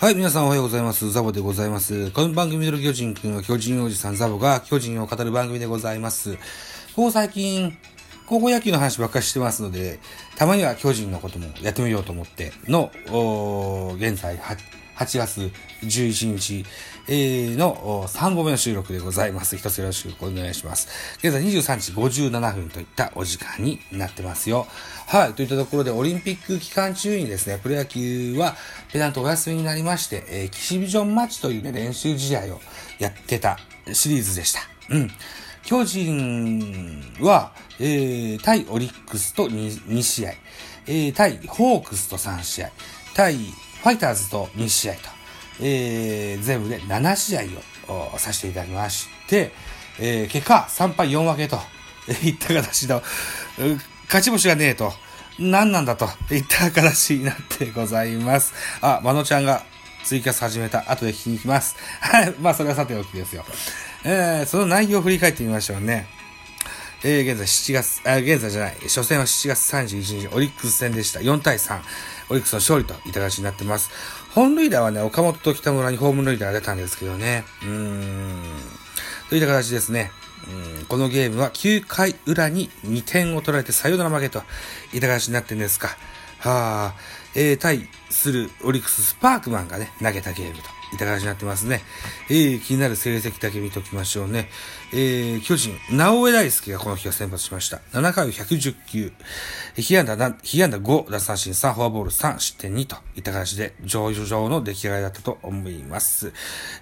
はい、皆さんおはようございます。ザボでございます。この番組の巨人くんは巨人おじさんザボが巨人を語る番組でございます。ここ最近、高校野球の話ばっかりしてますので、たまには巨人のこともやってみようと思っての、現在 8, 月11日、えーの3本目の収録でございます。一つよろしくお願いします。現在23時57分といったお時間になってますよ。はい。といったところで、オリンピック期間中にですね、プロ野球はペナントお休みになりまして、えー、キシビジョンマッチというね、練習試合をやってたシリーズでした。うん。巨人は、えー、対オリックスと 2, 2試合、えー、対ホークスと3試合、対ファイターズと2試合と、えー、全部で7試合をさせていただきまして、えー、結果3敗4分けといった形の、勝ち星がねえと、何なんだといった形になってございます。あ、まのちゃんがツイキャス始めた。後で聞きに行きます。はい。まあ、それはさておきですよ。えー、その内容を振り返ってみましょうね。えー、現在7月、あ、現在じゃない、初戦は7月31日、オリックス戦でした。4対3、オリックスの勝利といった形になってます。本塁打はね、岡本と北村にホーム塁打が出たんですけどね。うーん。といった形ですね。うんこのゲームは9回裏に2点を取られてサヨナラ負けといった形になってんですか。はあ、えー、対するオリックススパークマンがね、投げたゲームといった形になってますね。えー、気になる成績だけ見ておきましょうね。えー、巨人、直江大輔がこの日は先発しました。7回を110球。被安打な、被安打5、奪三振3、フォアボール3、失点2といった形で上々上の出来上がりだったと思います。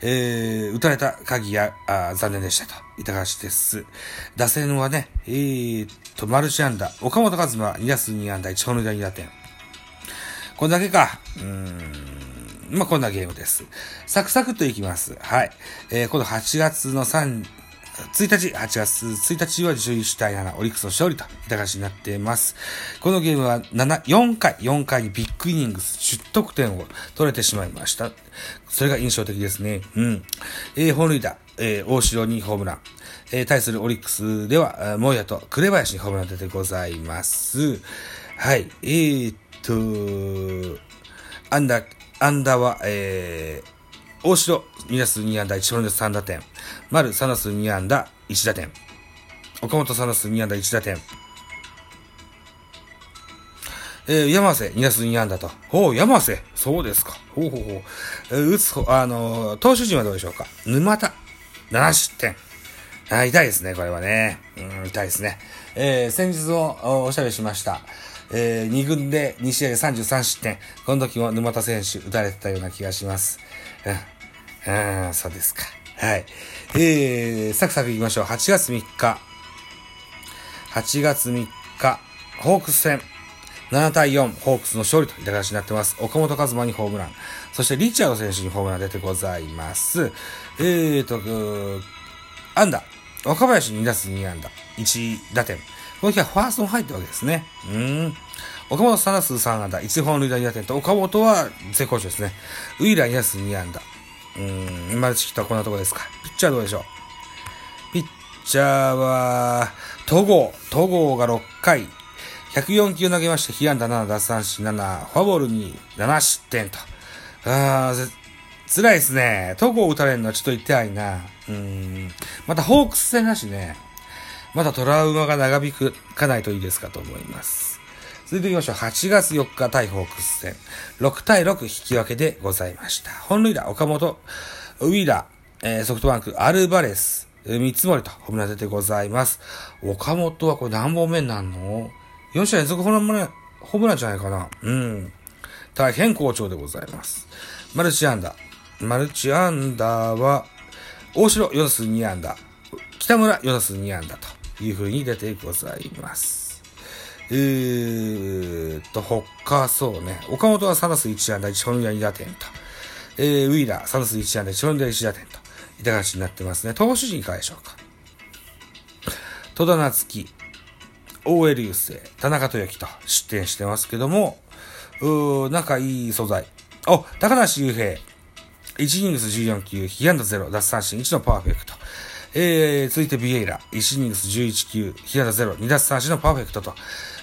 えー、打たれた鍵や、あ残念でしたといった形です。打線はね、えーと、マルチ安打、岡本和真2打数2安打、1本塁打2打点。こんだけか。うーん。まあ、こんなゲームです。サクサクといきます。はい。えー、この8月の3、1日、8月1日は11対7、オリックスの勝利といった形になっています。このゲームは7、4回、4回にビッグイニングス10得点を取れてしまいました。それが印象的ですね。うん。えー、本塁打、えー、大城にホームラン。えー、対するオリックスでは、モヤと紅林にホームラン出てございます。はい。えー、っと、アンダー、アンダーは、えー、大城2打数2安打1本で3打点。丸3打数2安打1打点。岡本3打数2安打1打点。えー、山瀬2打数2安打と。ほう、山瀬そうですか。ほうほうほう。えー、打つ方、あのー、投手陣はどうでしょうか。沼田7失点。あ痛いですね、これはね。うん、痛いですね。えー、先日もおしゃべりしました。えー、2軍で2試合で33失点。この時も沼田選手打たれてたような気がします。うん、うん、そうですか。はい。えー、サクサクいきましょう。8月3日。8月3日、ホークス戦。7対4、ホークスの勝利といった形になってます。岡本和真にホームラン。そしてリチャード選手にホームラン出てございます。えーと、安打。若林2打数2安打。1打点。この日はファーストも入ったわけですね。うん。岡本3打数3安打。1本塁打2打点と、岡本は絶好調ですね。ウィーラー2打数2安打。うん。今のチキとはこんなところですか。ピッチャーどうでしょうピッチャーは、戸郷。戸郷が6回。104球投げまして、被安打7、奪三振7、フォアボールに7失点と。あー、辛いですね。戸郷打たれるのはちょっと痛いな。うん。またホークス戦だしね。まだトラウマが長引かないといいですかと思います。続いていきましょう。8月4日対ホークス戦。6対6引き分けでございました。本塁打、岡本、ウィーラー、えー、ソフトバンク、アルバレス、三つ森とホームラン出てございます。岡本はこれ何本目になるの ?4 試合連続ホームラン、ホームランじゃないかなうん。大変好調でございます。マルチアンダー。マルチアンダーは、大城4打数2安打。北村4打数2安打という風に出てございます。えーっと、他そうね。岡本は3打数1安打、1本塁打2打点と。えー、ウィーラー3打数1安打、1本塁打1打点と。いた形になってますね。投手陣いかがでしょうか？戸田夏樹、大江流星、田中豊樹と失点してますけども、うー、仲いい素材。お、高梨雄平、1イニングス14球、被安打0、奪三振1のパーフェクト。えー、続いてビエイラ、1イニングス11球、被安打0、2奪三振のパーフェクトと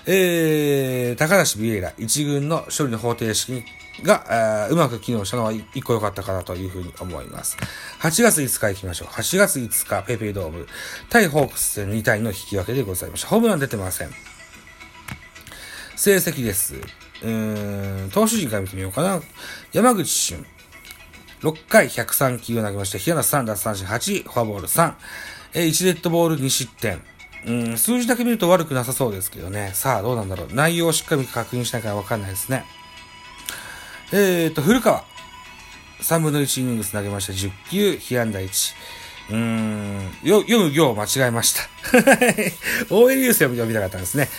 えー、高梨ビエイラ、一軍の処理の方程式が、うまく機能したのは一個良かったかなというふうに思います。8月5日行きましょう。8月5日、ペイペイドーム、対ホークス戦2対の引き分けでございました。ホームラン出てません。成績です。うーん、投手陣から見てみようかな。山口俊。6回103球を投げまして、平野3奪三振8、フォアボール3、えー、1デッドボール2失点。うん、数字だけ見ると悪くなさそうですけどね。さあ、どうなんだろう。内容をしっかり確認しないからわかんないですね。えーと、古川。3分の1イニングス投げました。10球、被安打1。うーん、よ、読む行を間違えました。OL ユースを読みたかったんですね。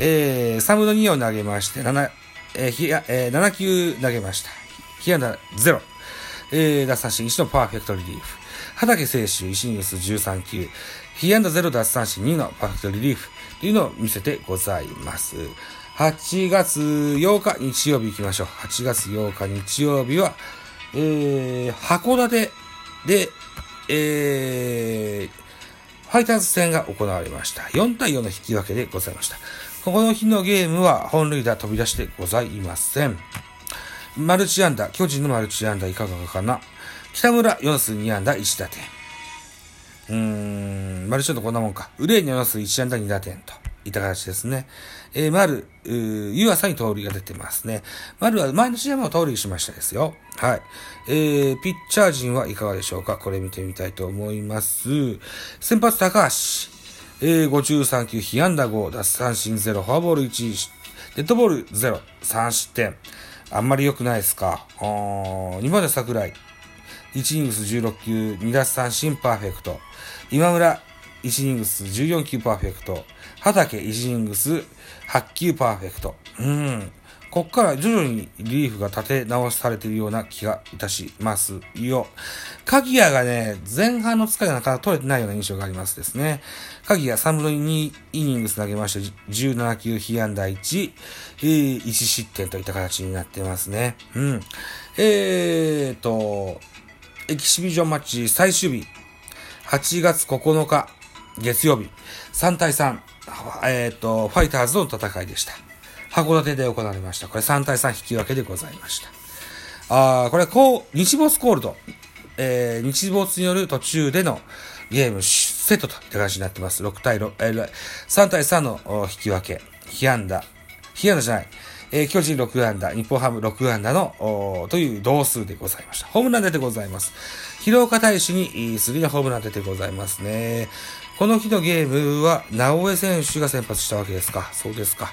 えー、3分の2を投げまして、7、えー、ひや、えー、7球投げました。被安打0。えー、奪三振1のパーフェクトリリーフ。畑清修1イニングス13球。被安打0奪三振2のパーフェクトリリーフというのを見せてございます。8月8日日曜日行きましょう。8月8日日曜日は、えー、函館で、えー、ファイターズ戦が行われました。4対4の引き分けでございました。ここの日のゲームは本塁打飛び出してございません。マルチ安打、巨人のマルチ安打いかがかな？北村4数2安打1打点。うーん、マルチ安打こんなもんか。ウレーニ4数1安打2打点といた形ですね。えー、丸、湯浅に盗塁が出てますね。丸は前の試合も盗塁しましたですよ。はい。えー、ピッチャー陣はいかがでしょうか？これ見てみたいと思います。先発高橋。えー、53球、被安打5、奪三振0、フォアボール1、デッドボール0、3失点。あんまり良くないですか？今まで桜井。1イニングス16球、2奪三振パーフェクト。今村、1イニングス14球パーフェクト。畑、1イニングス8球パーフェクト。うん。こっから徐々にリリーフが立て直されているような気がいたしますよ。鍵谷がね、前半の疲れがなかなか取れてないような印象がありますですね。鍵谷3分の2イニングス投げまして、17球被安打1、えー、1失点といった形になってますね。うん。えーと、エキシビジョンマッチ最終日、8月9日、月曜日、3対3、えっ、ー、と、ファイターズの戦いでした。函館で行われました。これ3対3引き分けでございました。あこれ、こう、日没コールド、えー、日没による途中でのゲームセットといった感じになってます。6対6、えー、3対3の引き分け、被安打、被安打じゃない、えー、巨人6安打、日本ハム6安打の、という同数でございました。ホームラン出てございます。広岡大使にスリーのホームラン出てございますね。この日のゲームは、直江選手が先発したわけですか。そうですか。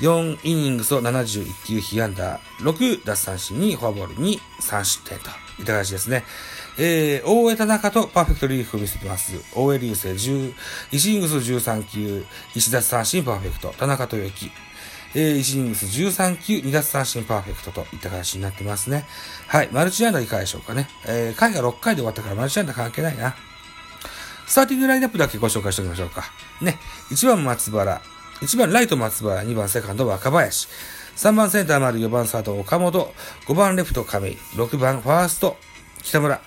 4イニングスを71球被安打、6奪三振にフォアボールに3失点といった形ですね。えー、大江田中とパーフェクトリリーフを見せてます。大江流星10、1イニングス13球、1奪三振パーフェクト、田中豊樹。えー、1イニングス13球、2奪三振パーフェクトといった形になってますね。はい、マルチアンダーいかがでしょうかね。えー、回が6回で終わったからマルチアンダー関係ないな。スターティングラインナップだけご紹介しておきましょうか。ね。1番松原。1番ライト松原。2番セカンド若林。3番センター丸。4番サード岡本。5番レフト亀井。6番ファースト北村。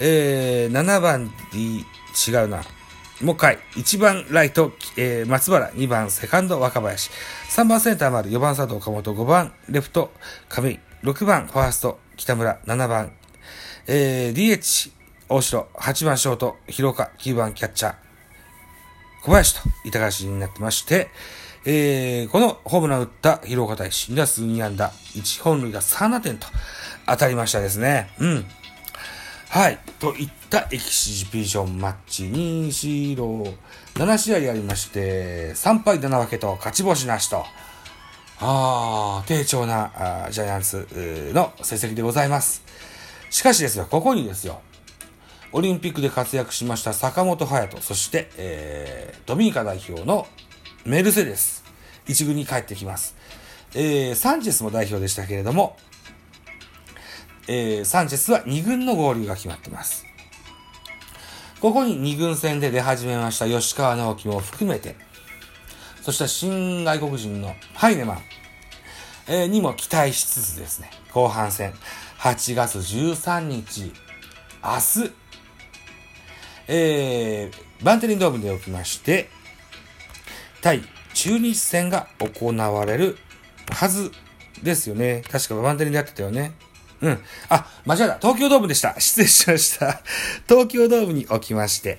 えー、7番 D、違うな。もう一回。1番ライト、えー、松原。2番セカンド若林。3番センター丸。4番サード岡本。5番レフト亀井。6番ファースト北村。7番、えー、DH 大城、8番ショート、広岡、9番キャッチャー、小林といった形になってまして、えー、このホームラン打った広岡大使、2打数2安打、1本塁打3打点と当たりましたですね。うん。はい。といったエキシビジョンマッチにしろ、7試合ありまして、3敗7分けと勝ち星なしと、ああ、低調なあジャイアンツの成績でございます。しかしですよ、ここにですよ、オリンピックで活躍しました坂本勇人、そして、えー、ドミニカ代表のメルセデス、一軍に帰ってきます。えー、サンチェスも代表でしたけれども、えー、サンチェスは2軍の合流が決まってます。ここに2軍戦で出始めました吉川直樹も含めて、そして新外国人のハイネマン、えー、にも期待しつつですね、後半戦、8月13日、明日、えー、バンテリンドームで起きまして、対中日戦が行われるはずですよね。確かバンテリンでやってたよね。うん。あ、間違えた。東京ドームでした。失礼しました。東京ドームにおきまして、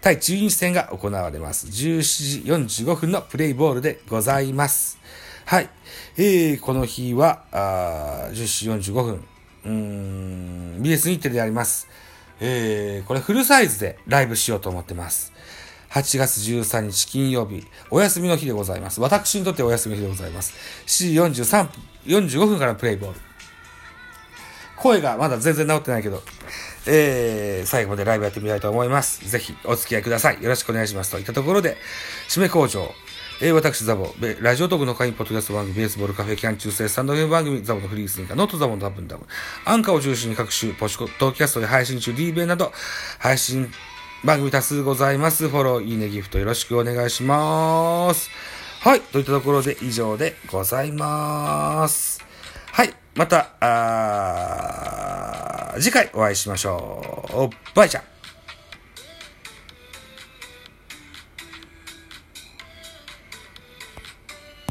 対中日戦が行われます。17時45分のプレイボールでございます。はい。えー、この日は、あ17時45分、うーん、BS 日テレであります。えー、これフルサイズでライブしようと思ってます。8月13日金曜日、お休みの日でございます。私にとってお休みの日でございます。7時43分、45分からプレイボール。声がまだ全然治ってないけど、えー、最後までライブやってみたいと思います。ぜひお付き合いください。よろしくお願いします。といったところで、締め工場。えー、私、ザボ、ラジオトークの会員ポッドキャスト番組、ベースボールカフェキャン中世スタンドゲーム番組、ザボのフリースニーカー、ノートザボのダブンダブン、アンカーを中心に各種、ポチコ、トキャストで配信中、D ベなど、配信番組多数ございます。フォロー、いいね、ギフトよろしくお願いします。はい。といったところで以上でございます。はい。また、あ次回お会いしましょう。バイチャ